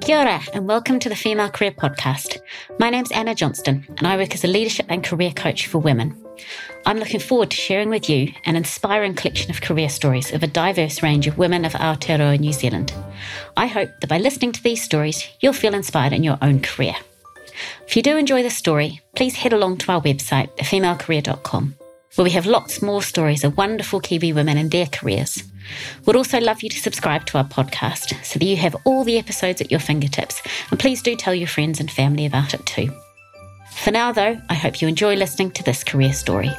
Kia ora, and welcome to the Female Career Podcast. My name's Anna Johnston, and I work as a leadership and career coach for women. I'm looking forward to sharing with you an inspiring collection of career stories of a diverse range of women of Aotearoa New Zealand. I hope that by listening to these stories, you'll feel inspired in your own career. If you do enjoy this story, please head along to our website, thefemalecareer.com, where we have lots more stories of wonderful Kiwi women and their careers. We'd also love you to subscribe to our podcast so that you have all the episodes at your fingertips, and please do tell your friends and family about it too. For now, though, I hope you enjoy listening to this career story.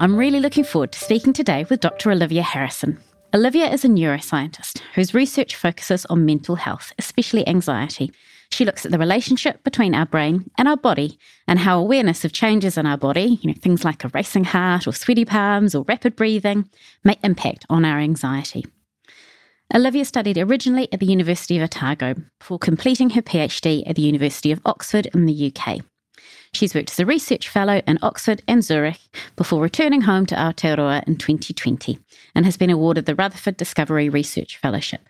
I'm really looking forward to speaking today with Dr. Olivia Harrison. Olivia is a neuroscientist whose research focuses on mental health, especially anxiety, she looks at the relationship between our brain and our body and how awareness of changes in our body, you know, things like a racing heart or sweaty palms or rapid breathing, may impact on our anxiety. Olivia studied originally at the University of Otago before completing her PhD at the University of Oxford in the UK. She's worked as a research fellow in Oxford and Zurich before returning home to Aotearoa in 2020 and has been awarded the Rutherford Discovery Research Fellowship.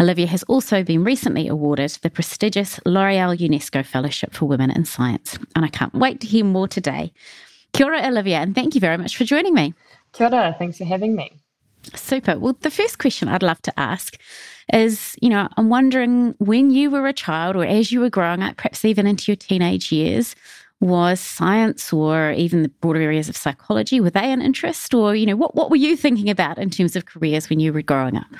Olivia has also been recently awarded the prestigious L'Oreal UNESCO Fellowship for Women in Science. And I can't wait to hear more today. Kia ora, Olivia, and thank you very much for joining me. Kia ora, thanks for having me. Super. Well, the first question I'd love to ask is you know, I'm wondering when you were a child or as you were growing up, perhaps even into your teenage years, was science or even the broader areas of psychology, were they an interest? Or, you know, what, what were you thinking about in terms of careers when you were growing up?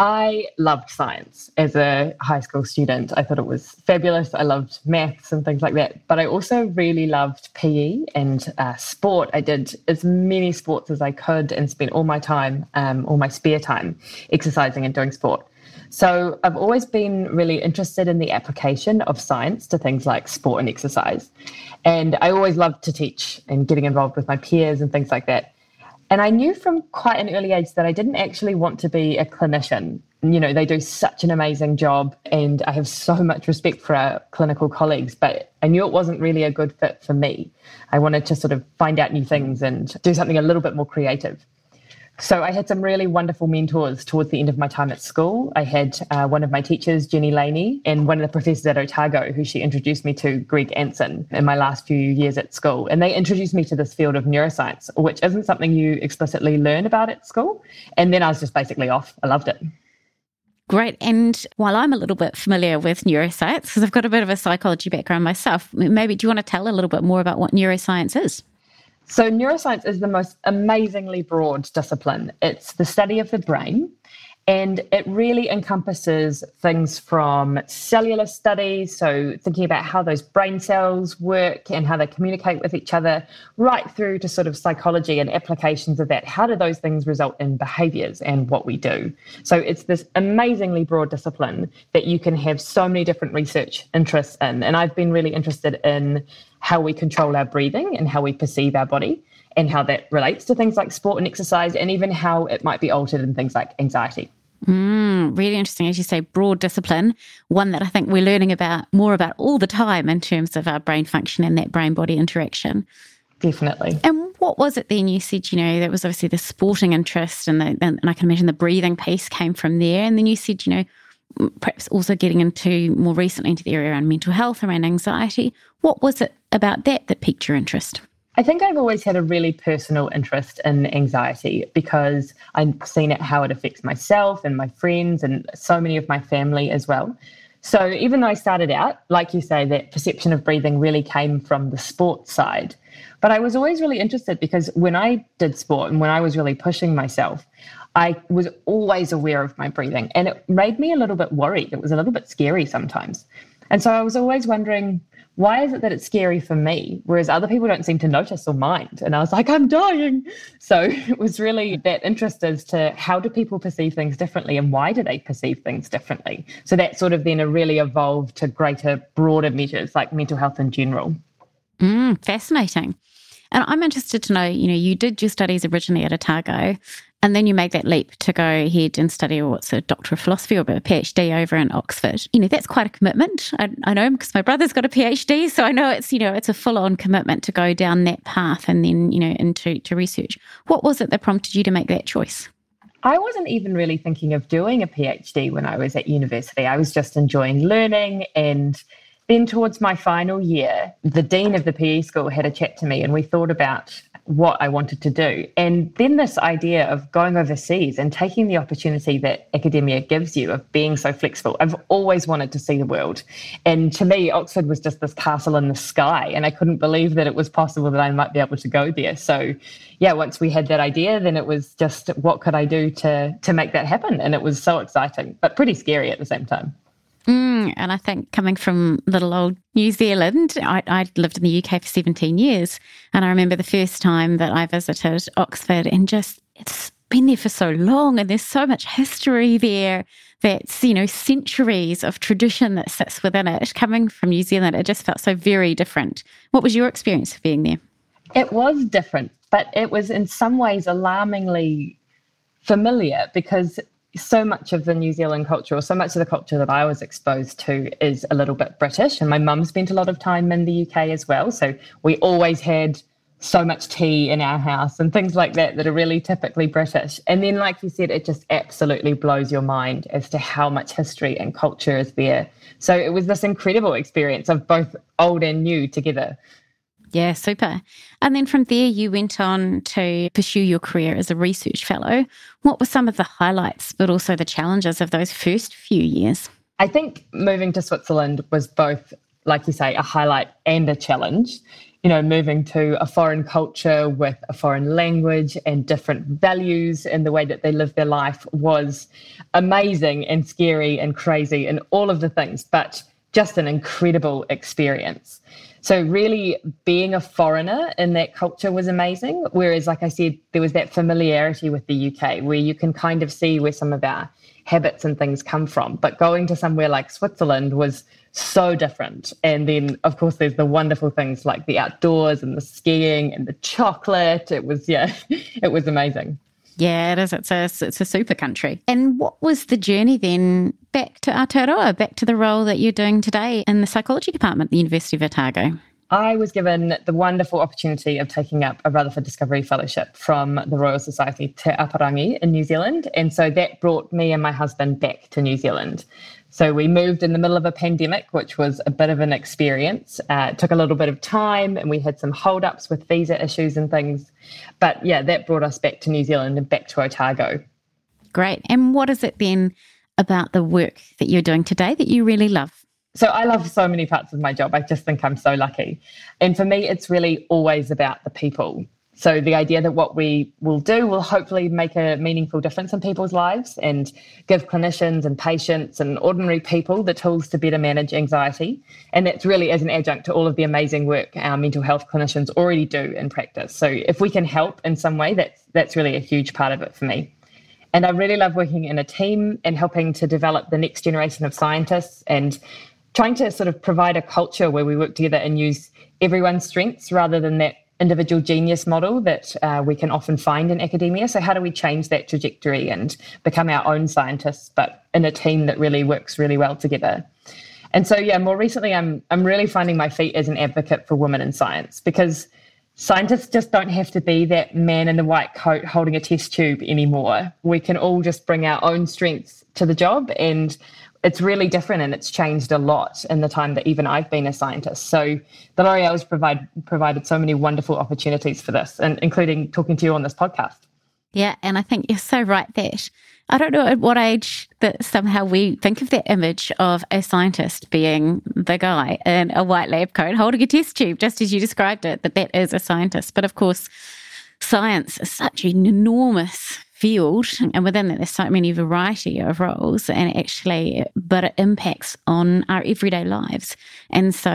I loved science as a high school student. I thought it was fabulous. I loved maths and things like that. But I also really loved PE and uh, sport. I did as many sports as I could and spent all my time, um, all my spare time, exercising and doing sport. So I've always been really interested in the application of science to things like sport and exercise. And I always loved to teach and getting involved with my peers and things like that. And I knew from quite an early age that I didn't actually want to be a clinician. You know, they do such an amazing job, and I have so much respect for our clinical colleagues, but I knew it wasn't really a good fit for me. I wanted to sort of find out new things and do something a little bit more creative. So I had some really wonderful mentors towards the end of my time at school. I had uh, one of my teachers, Jenny Laney, and one of the professors at Otago, who she introduced me to, Greg Anson, in my last few years at school. And they introduced me to this field of neuroscience, which isn't something you explicitly learn about at school. And then I was just basically off. I loved it. Great. And while I'm a little bit familiar with neuroscience, because I've got a bit of a psychology background myself, maybe do you want to tell a little bit more about what neuroscience is? So, neuroscience is the most amazingly broad discipline. It's the study of the brain, and it really encompasses things from cellular studies, so thinking about how those brain cells work and how they communicate with each other, right through to sort of psychology and applications of that. How do those things result in behaviors and what we do? So it's this amazingly broad discipline that you can have so many different research interests in. And I've been really interested in how we control our breathing and how we perceive our body and how that relates to things like sport and exercise and even how it might be altered in things like anxiety. Mm, really interesting, as you say, broad discipline, one that I think we're learning about more about all the time in terms of our brain function and that brain body interaction. Definitely. And what was it then? You said, you know, that was obviously the sporting interest, and, the, and I can imagine the breathing piece came from there. And then you said, you know, perhaps also getting into more recently into the area around mental health, around anxiety. What was it about that that piqued your interest? I think I've always had a really personal interest in anxiety because I've seen it how it affects myself and my friends and so many of my family as well. So even though I started out, like you say, that perception of breathing really came from the sports side. But I was always really interested because when I did sport and when I was really pushing myself, I was always aware of my breathing and it made me a little bit worried. It was a little bit scary sometimes. And so I was always wondering, why is it that it's scary for me, whereas other people don't seem to notice or mind? And I was like, I'm dying. So it was really that interest as to how do people perceive things differently and why do they perceive things differently? So that sort of then really evolved to greater, broader measures like mental health in general. Mm, fascinating. And I'm interested to know, you know, you did your studies originally at Otago And then you make that leap to go ahead and study what's a doctor of philosophy or a PhD over in Oxford. You know, that's quite a commitment. I, I know because my brother's got a PhD, so I know it's, you know, it's a full on commitment to go down that path and then, you know, into to research. What was it that prompted you to make that choice? I wasn't even really thinking of doing a PhD when I was at university. I was just enjoying learning and then towards my final year, the dean of the PE school had a chat to me and we thought about what I wanted to do. And then this idea of going overseas and taking the opportunity that academia gives you of being so flexible. I've always wanted to see the world. And to me, Oxford was just this castle in the sky. And I couldn't believe that it was possible that I might be able to go there. So yeah, once we had that idea, then it was just what could I do to to make that happen? And it was so exciting, but pretty scary at the same time. Mm, and I think coming from little old New Zealand, I, I, lived in the UK for 17 years. And I remember the first time that I visited Oxford and just, it's been there for so long and there's so much history there that's, you know, centuries of tradition that sits within it. Coming from New Zealand, it just felt so very different. What was your experience of being there? It was different, but it was in some ways alarmingly familiar because so much of the New Zealand culture, or so much of the culture that I was exposed to, is a little bit British. And my mum spent a lot of time in the UK as well. So we always had so much tea in our house and things like that that are really typically British. And then, like you said, it just absolutely blows your mind as to how much history and culture is there. So it was this incredible experience of both old and new together. Yeah, super. And then from there, you went on to pursue your career as a research fellow. What were some of the highlights, but also the challenges of those first few years? I think moving to Switzerland was both, like you say, a highlight and a challenge. You know, moving to a foreign culture with a foreign language and different values in the way that they live their life was amazing and scary and crazy and all of the things, but just an incredible experience. So, really, being a foreigner in that culture was amazing. Whereas, like I said, there was that familiarity with the UK where you can kind of see where some of our habits and things come from. But going to somewhere like Switzerland was so different. And then, of course, there's the wonderful things like the outdoors and the skiing and the chocolate. It was, yeah, it was amazing. Yeah, it is. It's a it's a super country. And what was the journey then back to Aotearoa, back to the role that you're doing today in the psychology department at the University of Otago? I was given the wonderful opportunity of taking up a Rutherford Discovery Fellowship from the Royal Society Te Aparangi in New Zealand. And so that brought me and my husband back to New Zealand. So we moved in the middle of a pandemic, which was a bit of an experience. Uh, it took a little bit of time and we had some holdups with visa issues and things. But yeah, that brought us back to New Zealand and back to Otago. Great. And what is it then about the work that you're doing today that you really love? So I love so many parts of my job. I just think I'm so lucky. And for me, it's really always about the people. So the idea that what we will do will hopefully make a meaningful difference in people's lives and give clinicians and patients and ordinary people the tools to better manage anxiety. And that's really as an adjunct to all of the amazing work our mental health clinicians already do in practice. So if we can help in some way, that's that's really a huge part of it for me. And I really love working in a team and helping to develop the next generation of scientists and trying to sort of provide a culture where we work together and use everyone's strengths rather than that individual genius model that uh, we can often find in academia. So, how do we change that trajectory and become our own scientists, but in a team that really works really well together? And so, yeah, more recently, I'm I'm really finding my feet as an advocate for women in science because scientists just don't have to be that man in the white coat holding a test tube anymore. We can all just bring our own strengths to the job and it's really different and it's changed a lot in the time that even I've been a scientist. So the L'Oreal's provide provided so many wonderful opportunities for this, and including talking to you on this podcast. Yeah, and I think you're so right that I don't know at what age that somehow we think of that image of a scientist being the guy in a white lab coat holding a test tube, just as you described it, that that is a scientist. But of course, science is such an enormous field and within that there's so many variety of roles and actually but it impacts on our everyday lives. And so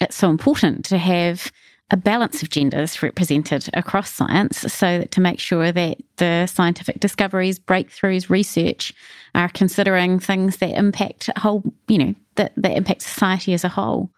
it's so important to have a balance of genders represented across science so that to make sure that the scientific discoveries breakthroughs research are considering things that impact whole you know that, that impact society as a whole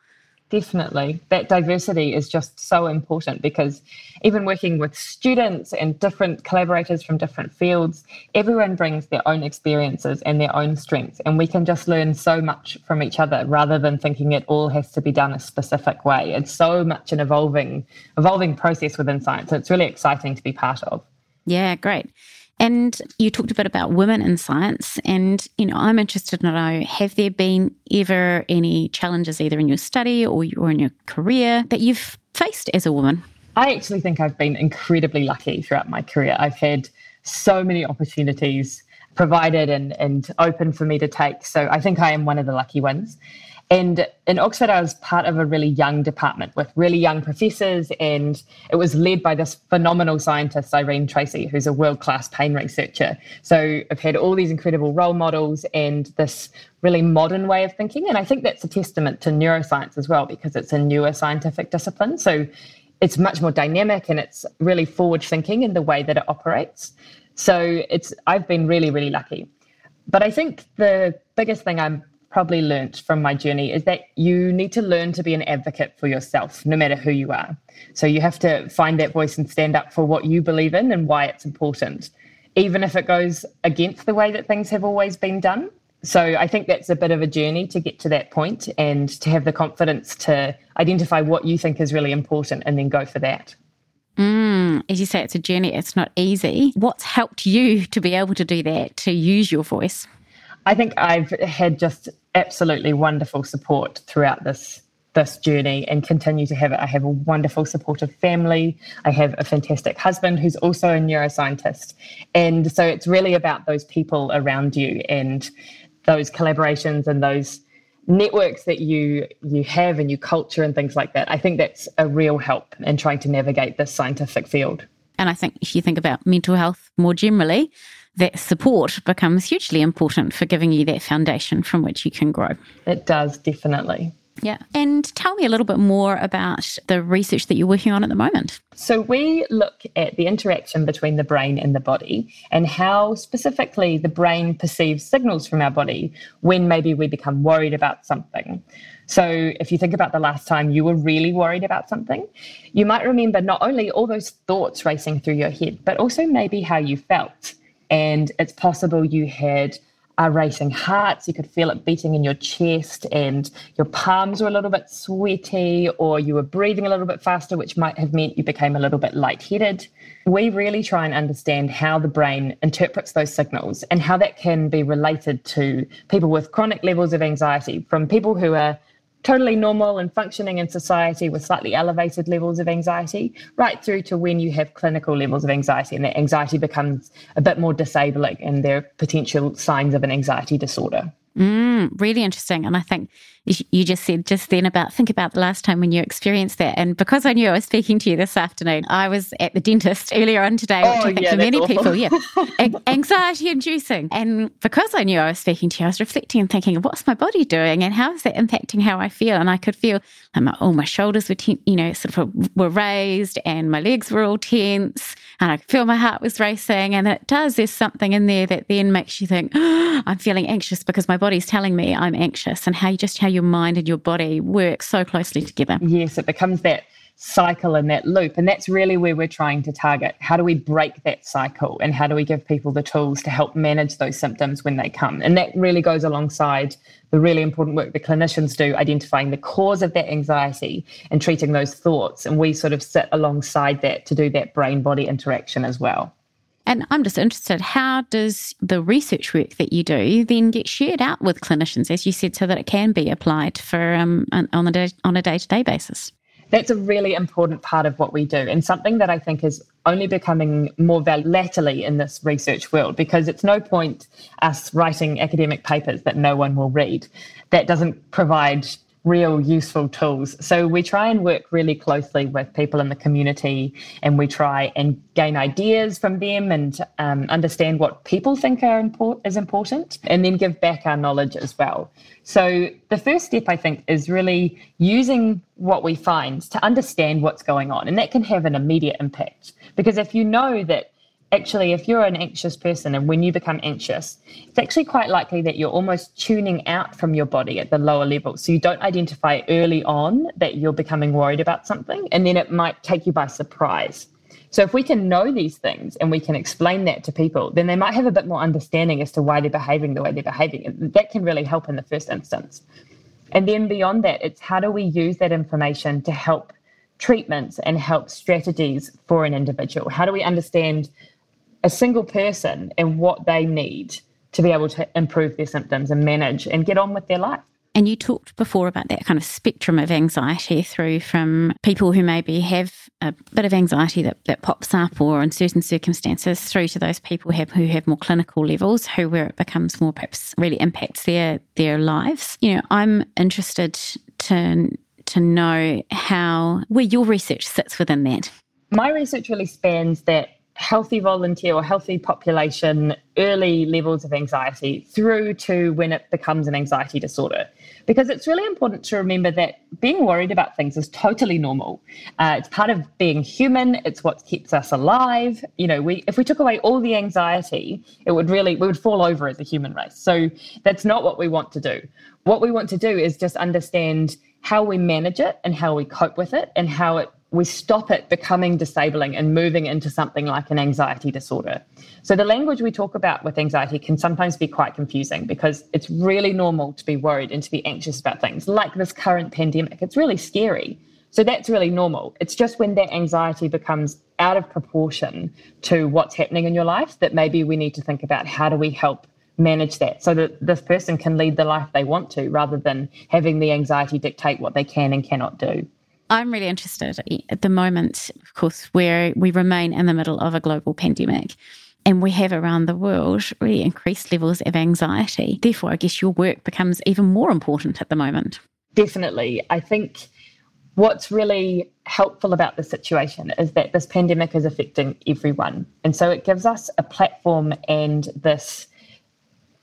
definitely. That diversity is just so important because even working with students and different collaborators from different fields, everyone brings their own experiences and their own strengths. And we can just learn so much from each other rather than thinking it all has to be done a specific way. It's so much an evolving, evolving process within science. It's really exciting to be part of. Yeah, great. And you talked a bit about women in science. And, you know, I'm interested to know have there been ever any challenges either in your study or, or in your career that you've faced as a woman? I actually think I've been incredibly lucky throughout my career. I've had so many opportunities provided and, and open for me to take. So I think I am one of the lucky ones. And in Oxford, I was part of a really young department with really young professors, and it was led by this phenomenal scientist, Irene Tracey, who's a world class pain researcher. So I've had all these incredible role models and this really modern way of thinking. And I think that's a testament to neuroscience as well, because it's a newer scientific discipline. So it's much more dynamic and it's really forward thinking in the way that it operates. So it's I've been really, really lucky. But I think the biggest thing I'm probably learnt from my journey is that you need to learn to be an advocate for yourself, no matter who you are. So you have to find that voice and stand up for what you believe in and why it's important, even if it goes against the way that things have always been done. So I think that's a bit of a journey to get to that point and to have the confidence to identify what you think is really important and then go for that. Mm, as you say, it's a journey. It's not easy. What's helped you to be able to do that, to use your voice? I think I've had just absolutely wonderful support throughout this this journey and continue to have it. I have a wonderful supportive family. I have a fantastic husband who's also a neuroscientist. And so it's really about those people around you and those collaborations and those networks that you you have and your culture and things like that. I think that's a real help in trying to navigate this scientific field. And I think if you think about mental health more generally, that support becomes hugely important for giving you that foundation from which you can grow. It does, definitely. Yeah. And tell me a little bit more about the research that you're working on at the moment. So, we look at the interaction between the brain and the body and how specifically the brain perceives signals from our body when maybe we become worried about something. So, if you think about the last time you were really worried about something, you might remember not only all those thoughts racing through your head, but also maybe how you felt. And it's possible you had a racing hearts, you could feel it beating in your chest, and your palms were a little bit sweaty, or you were breathing a little bit faster, which might have meant you became a little bit lightheaded. We really try and understand how the brain interprets those signals and how that can be related to people with chronic levels of anxiety, from people who are totally normal and functioning in society with slightly elevated levels of anxiety, right through to when you have clinical levels of anxiety and that anxiety becomes a bit more disabling and there are potential signs of an anxiety disorder. Mm, really interesting. And I think you just said just then about think about the last time when you experienced that. And because I knew I was speaking to you this afternoon, I was at the dentist earlier on today, which oh, I think yeah, for many awful. people, yeah, anxiety inducing. And because I knew I was speaking to you, I was reflecting and thinking, what's my body doing and how is that impacting how I feel? And I could feel like my, oh, my shoulders were, ten, you know, sort of were raised and my legs were all tense and I could feel my heart was racing. And it does, there's something in there that then makes you think, oh, I'm feeling anxious because my body's telling me I'm anxious and how you just, how your mind and your body work so closely together. Yes, it becomes that cycle and that loop. And that's really where we're trying to target. How do we break that cycle? And how do we give people the tools to help manage those symptoms when they come? And that really goes alongside the really important work the clinicians do, identifying the cause of that anxiety and treating those thoughts. And we sort of sit alongside that to do that brain body interaction as well. And I'm just interested, how does the research work that you do then get shared out with clinicians, as you said, so that it can be applied for um, on, a day, on a day-to-day basis? That's a really important part of what we do, and something that I think is only becoming more valuable latterly in this research world because it's no point us writing academic papers that no one will read. That doesn't provide real useful tools. So we try and work really closely with people in the community and we try and gain ideas from them and um, understand what people think are import- is important and then give back our knowledge as well. So the first step, I think, is really using what we find to understand what's going on. And that can have an immediate impact because if you know that actually, if you're an anxious person and when you become anxious, it's actually quite likely that you're almost tuning out from your body at the lower level. So you don't identify early on that you're becoming worried about something, and then it might take you by surprise. So if we can know these things and we can explain that to people, then they might have a bit more understanding as to why they're behaving the way they're behaving. And that can really help in the first instance. And then beyond that, it's how do we use that information to help treatments and help strategies for an individual? How do we understand a single person and what they need to be able to improve their symptoms and manage and get on with their life? And you talked before about that kind of spectrum of anxiety through from people who maybe have a bit of anxiety that, that pops up or in certain circumstances through to those people who have, who have more clinical levels who where it becomes more perhaps really impacts their their lives. You know, I'm interested to to know how where your research sits within that. My research really spans that healthy volunteer or healthy population early levels of anxiety through to when it becomes an anxiety disorder. Because it's really important to remember that being worried about things is totally normal. Uh, it's part of being human. It's what keeps us alive. You know we if we took away all the anxiety it would really we would fall over as a human race. So that's not what we want to do. What we want to do is just understand how we manage it and how we cope with it and how it we stop it becoming disabling and moving into something like an anxiety disorder. So, the language we talk about with anxiety can sometimes be quite confusing because it's really normal to be worried and to be anxious about things like this current pandemic. It's really scary. So, that's really normal. It's just when that anxiety becomes out of proportion to what's happening in your life that maybe we need to think about how do we help manage that so that this person can lead the life they want to rather than having the anxiety dictate what they can and cannot do. I'm really interested at the moment, of course, where we remain in the middle of a global pandemic and we have around the world really increased levels of anxiety. Therefore, I guess your work becomes even more important at the moment. Definitely. I think what's really helpful about the situation is that this pandemic is affecting everyone. And so it gives us a platform and this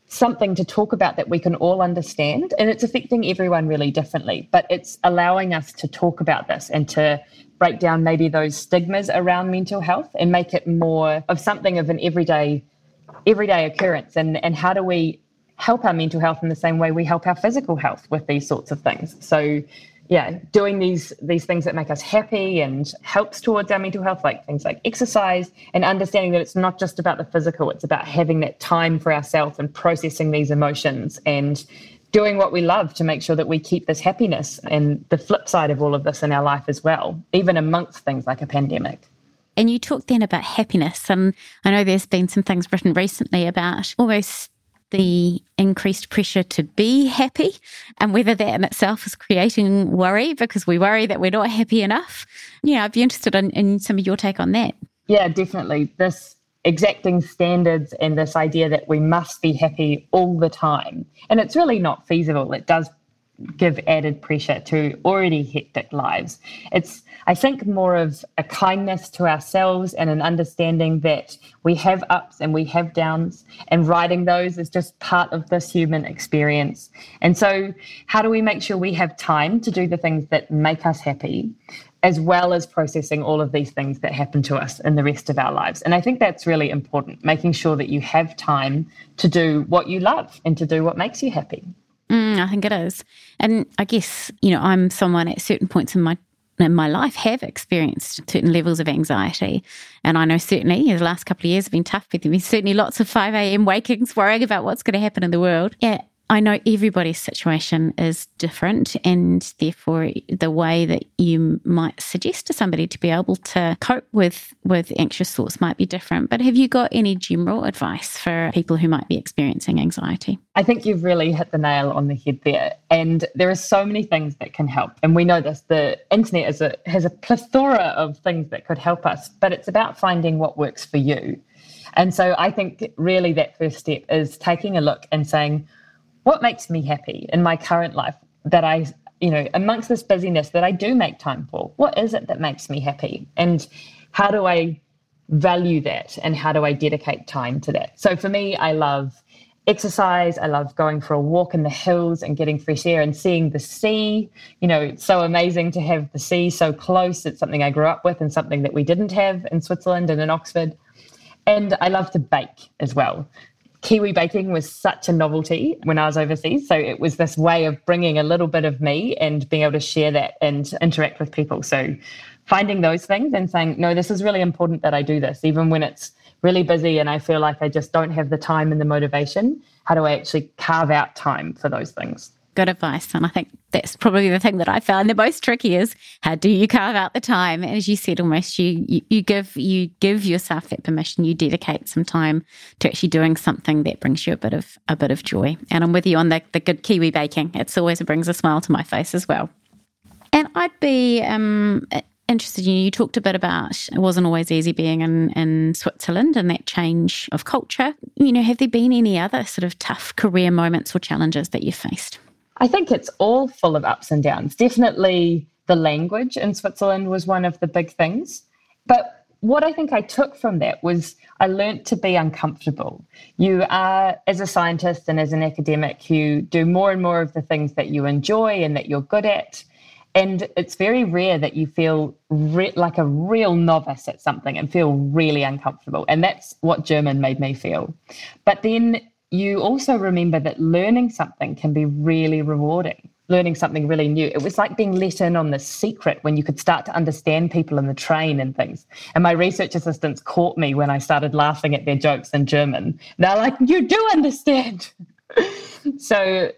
something to talk about that we can all understand. And it's affecting everyone really differently, but it's allowing us to talk about this and to break down maybe those stigmas around mental health and make it more of something of an everyday everyday occurrence and and how do we help our mental health in the same way we help our physical health with these sorts of things so yeah, doing these these things that make us happy and helps towards our mental health, like things like exercise, and understanding that it's not just about the physical; it's about having that time for ourselves and processing these emotions and doing what we love to make sure that we keep this happiness and the flip side of all of this in our life as well, even amongst things like a pandemic. And you talked then about happiness, and I know there's been some things written recently about almost the increased pressure to be happy and whether that in itself is creating worry because we worry that we're not happy enough. Yeah, I'd be interested in, in some of your take on that. Yeah, definitely. This exacting standards and this idea that we must be happy all the time. And it's really not feasible. It does give added pressure to already hectic lives. It's, I think, more of a kindness to ourselves and an understanding that we have ups and we have downs, and riding those is just part of this human experience. And so, how do we make sure we have time to do the things that make us happy? As well as processing all of these things that happen to us in the rest of our lives. And I think that's really important, making sure that you have time to do what you love and to do what makes you happy. Mm, I think it is. And I guess, you know, I'm someone at certain points in my in my life have experienced certain levels of anxiety. And I know certainly the last couple of years have been tough with me. Certainly lots of 5 a.m. wakings worrying about what's going to happen in the world. Yeah. I know everybody's situation is different, and therefore the way that you might suggest to somebody to be able to cope with with anxious thoughts might be different. But have you got any general advice for people who might be experiencing anxiety? I think you've really hit the nail on the head there, and there are so many things that can help. And we know this: the internet is a, has a plethora of things that could help us, but it's about finding what works for you. And so I think really that first step is taking a look and saying what makes me happy in my current life that I, you know, amongst this busyness that I do make time for? What is it that makes me happy? And how do I value that? And how do I dedicate time to that? So for me, I love exercise. I love going for a walk in the hills and getting fresh air and seeing the sea. You know, it's so amazing to have the sea so close. It's something I grew up with and something that we didn't have in Switzerland and in Oxford. And I love to bake as well. Kiwi baking was such a novelty when I was overseas. So it was this way of bringing a little bit of me and being able to share that and interact with people. So finding those things and saying, no, this is really important that I do this, even when it's really busy and I feel like I just don't have the time and the motivation. How do I actually carve out time for those things? Good advice. And I think that's probably the thing that I found the most tricky is how do you carve out the time? And as you said, almost you, you, you give you give yourself that permission. You dedicate some time to actually doing something that brings you a bit of a bit of joy. And I'm with you on the, the good Kiwi baking. It's always brings a smile to my face as well. And I'd be um, interested in you. You talked a bit about it wasn't always easy being in, in Switzerland and that change of culture. You know, have there been any other sort of tough career moments or challenges that you faced? I think it's all full of ups and downs. Definitely the language in Switzerland was one of the big things. But what I think I took from that was I learned to be uncomfortable. You are, as a scientist and as an academic, you do more and more of the things that you enjoy and that you're good at. And it's very rare that you feel re- like a real novice at something and feel really uncomfortable. And that's what German made me feel. But then you also remember that learning something can be really rewarding learning something really new. It was like being let in on the secret when you could start to understand people in the train and things. And my research assistants caught me when I started laughing at their jokes in German. They're like, You do understand. so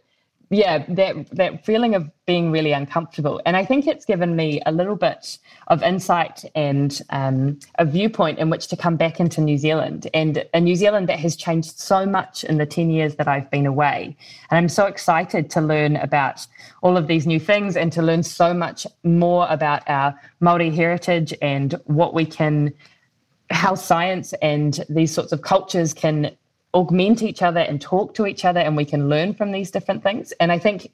yeah, that that feeling of being really uncomfortable, and I think it's given me a little bit of insight and um, a viewpoint in which to come back into New Zealand, and a New Zealand that has changed so much in the ten years that I've been away, and I'm so excited to learn about all of these new things and to learn so much more about our Maori heritage and what we can how science and these sorts of cultures can augment each other and talk to each other and we can learn from these different things. And i think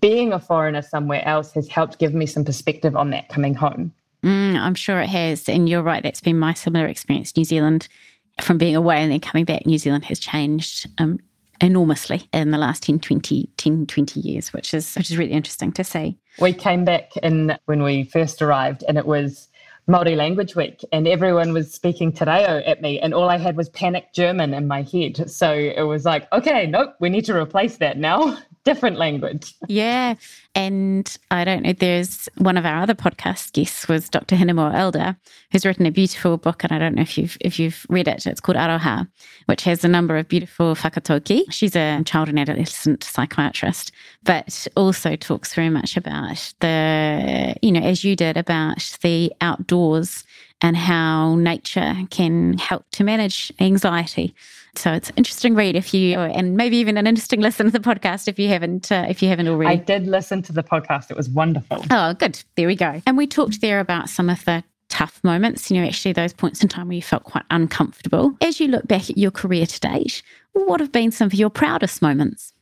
being a foreigner somewhere else has helped give me some perspective on that coming home. Mm, i'm sure it has. And you're right that's been my similar experience. New zealand from being away and then coming back new zealand has changed um, enormously in the last 10 20 10 20 years which is which is really interesting to see. We came back in when we first arrived and it was Māori Language Week, and everyone was speaking Te Reo at me, and all I had was panic German in my head. So it was like, okay, nope, we need to replace that now. Different language. Yeah. And I don't know, there's one of our other podcast guests was Dr. Hinemoa Elder, who's written a beautiful book, and I don't know if you've if you've read it. It's called Aroha, which has a number of beautiful whakatauki. She's a child and adolescent psychiatrist, but also talks very much about the, you know, as you did, about the outdoors and how nature can help to manage anxiety. So it's an interesting read if you, and maybe even an interesting listen to the podcast if you haven't, uh, if you haven't already. I did listen to the podcast. It was wonderful. Oh, good. There we go. And we talked there about some of the tough moments, you know, actually those points in time where you felt quite uncomfortable. As you look back at your career to date, what have been some of your proudest moments?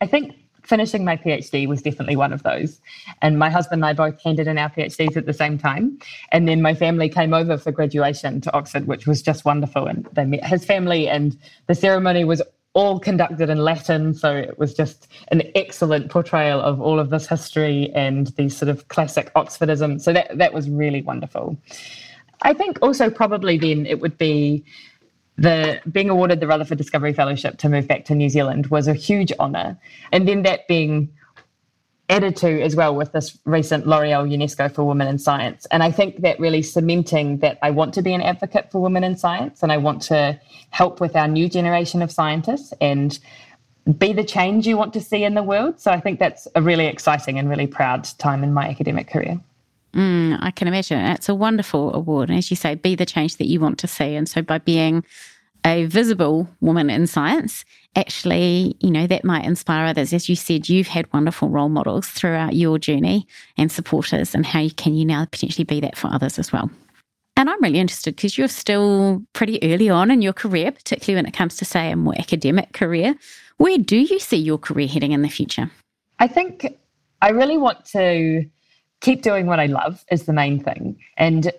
I think finishing my PhD was definitely one of those. And my husband and I both handed in our PhDs at the same time. And then my family came over for graduation to Oxford, which was just wonderful. And they met his family, and the ceremony was all conducted in Latin. So it was just an excellent portrayal of all of this history and these sort of classic Oxfordism. So that, that was really wonderful. I think also probably then it would be the being awarded the Rutherford Discovery Fellowship to move back to New Zealand was a huge honour. And then that being added to as well with this recent L'Oreal UNESCO for Women in Science. And I think that really cementing that I want to be an advocate for women in science and I want to help with our new generation of scientists and be the change you want to see in the world. So I think that's a really exciting and really proud time in my academic career. Mm, I can imagine. It's a wonderful award. And as you say, be the change that you want to see. And so by being a visible woman in science, actually, you know, that might inspire others. As you said, you've had wonderful role models throughout your journey and supporters, and how can you now potentially be that for others as well? And I'm really interested because you're still pretty early on in your career, particularly when it comes to, say, a more academic career. Where do you see your career heading in the future? I think I really want to keep doing what I love is the main thing and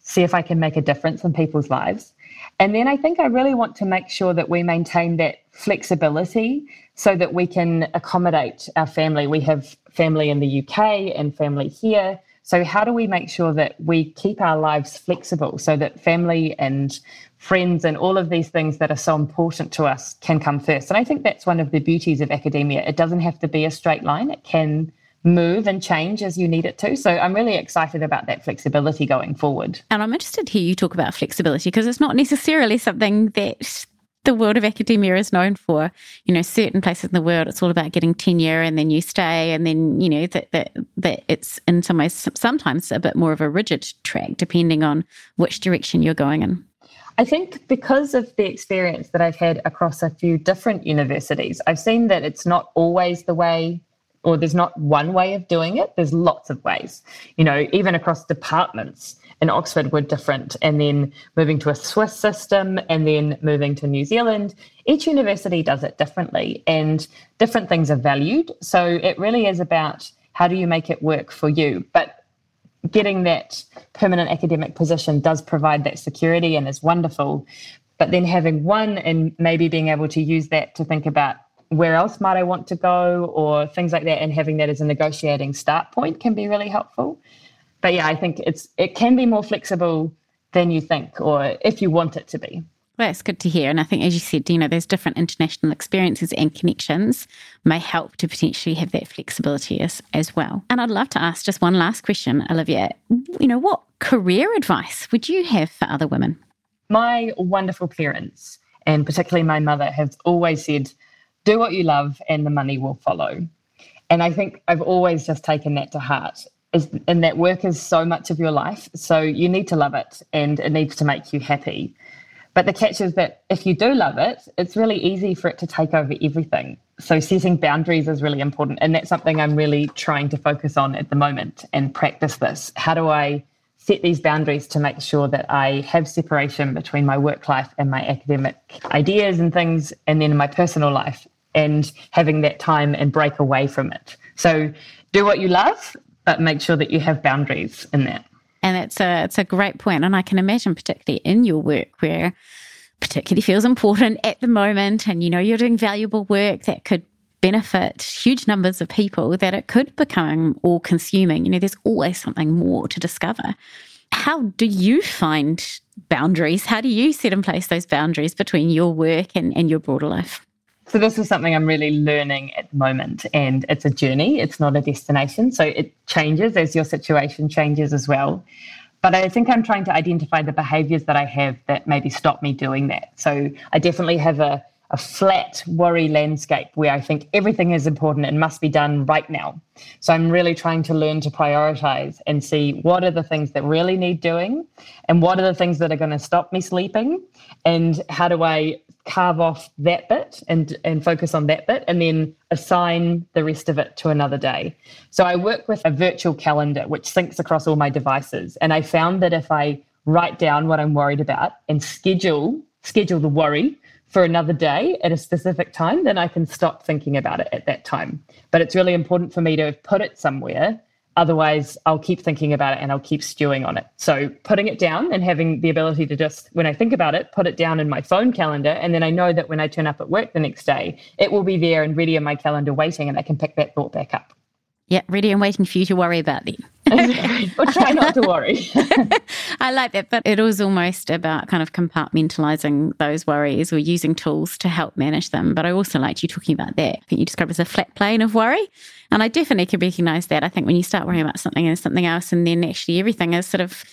see if I can make a difference in people's lives. And then I think I really want to make sure that we maintain that flexibility so that we can accommodate our family. We have family in the UK and family here. So, how do we make sure that we keep our lives flexible so that family and friends and all of these things that are so important to us can come first? And I think that's one of the beauties of academia. It doesn't have to be a straight line, it can move and change as you need it to. So I'm really excited about that flexibility going forward. And I'm interested to hear you talk about flexibility because it's not necessarily something that the world of academia is known for. You know, certain places in the world, it's all about getting tenure and then you stay, and then you know that that that it's in some ways sometimes a bit more of a rigid track, depending on which direction you're going in. I think because of the experience that I've had across a few different universities, I've seen that it's not always the way or there's not one way of doing it there's lots of ways. You know even across departments in oxford were different and then moving to a swiss system and then moving to new zealand. Each university does it differently and different things are valued. So it really is about how do you make it work for you. But getting that permanent academic position does provide that security and is wonderful. But then having one and maybe being able to use that to think about where else might I want to go or things like that and having that as a negotiating start point can be really helpful. But yeah, I think it's it can be more flexible than you think or if you want it to be. Well, that's good to hear. And I think, as you said, you know, there's different international experiences and connections may help to potentially have that flexibility as, as well. And I'd love to ask just one last question, Olivia. You know, what career advice would you have for other women? My wonderful parents, and particularly my mother, have always said, do what you love and the money will follow. And I think I've always just taken that to heart. Is, and that work is so much of your life. So you need to love it and it needs to make you happy. But the catch is that if you do love it, it's really easy for it to take over everything. So setting boundaries is really important. And that's something I'm really trying to focus on at the moment and practice this. How do I set these boundaries to make sure that I have separation between my work life and my academic ideas and things, and then my personal life, and having that time and break away from it. So do what you love, but make sure that you have boundaries in that. And it's a it's a great point. and I can imagine particularly in your work where particularly feels important at the moment and you know you're doing valuable work that could benefit huge numbers of people that it could become all consuming. You know, there's always something more to discover. How do you find boundaries? How do you set in place those boundaries between your work and, and your broader life? So, this is something I'm really learning at the moment, and it's a journey, it's not a destination. So, it changes as your situation changes as well. But I think I'm trying to identify the behaviors that I have that maybe stop me doing that. So, I definitely have a a flat worry landscape where I think everything is important and must be done right now. So I'm really trying to learn to prioritize and see what are the things that really need doing and what are the things that are going to stop me sleeping and how do I carve off that bit and and focus on that bit and then assign the rest of it to another day. So I work with a virtual calendar which syncs across all my devices and I found that if I write down what I'm worried about and schedule schedule the worry for another day at a specific time, then I can stop thinking about it at that time. But it's really important for me to put it somewhere. Otherwise, I'll keep thinking about it and I'll keep stewing on it. So, putting it down and having the ability to just, when I think about it, put it down in my phone calendar. And then I know that when I turn up at work the next day, it will be there and ready in my calendar waiting, and I can pick that thought back up. Yeah, ready and waiting for you to worry about them. or try not to worry. I like that, but it was almost about kind of compartmentalizing those worries or using tools to help manage them. But I also liked you talking about that. I think you described as a flat plane of worry. And I definitely can recognize that. I think when you start worrying about something and something else, and then actually everything is sort of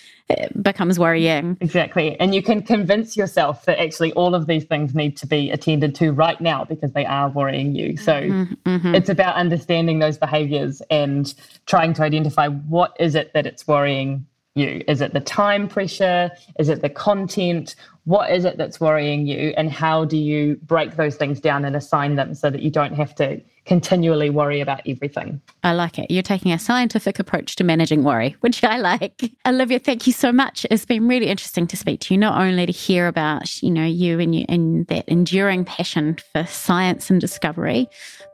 becomes worrying. Exactly. And you can convince yourself that actually all of these things need to be attended to right now because they are worrying you. So mm-hmm, mm-hmm. it's about understanding those behaviors and trying to identify what is it that it's worrying you? Is it the time pressure? Is it the content? What is it that's worrying you? And how do you break those things down and assign them so that you don't have to continually worry about everything. I like it. You're taking a scientific approach to managing worry, which I like. Olivia, thank you so much. It's been really interesting to speak to you, not only to hear about, you know, you and, you, and that enduring passion for science and discovery,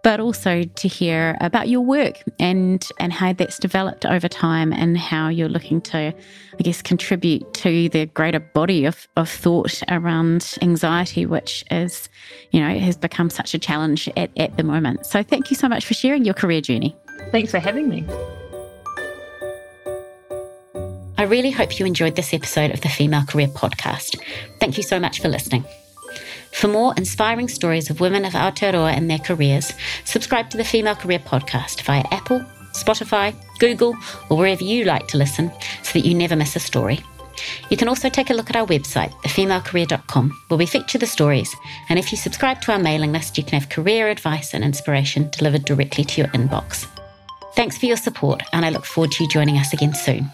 but also to hear about your work and and how that's developed over time and how you're looking to, I guess, contribute to the greater body of, of thought around anxiety, which is, you know, has become such a challenge at, at the moment. So thank you so much for sharing your career journey. Thanks for having me. I really hope you enjoyed this episode of the Female Career Podcast. Thank you so much for listening. For more inspiring stories of women of Aotearoa and their careers, subscribe to the Female Career Podcast via Apple, Spotify, Google, or wherever you like to listen so that you never miss a story. You can also take a look at our website, thefemalecareer.com, where we feature the stories. And if you subscribe to our mailing list, you can have career advice and inspiration delivered directly to your inbox. Thanks for your support, and I look forward to you joining us again soon.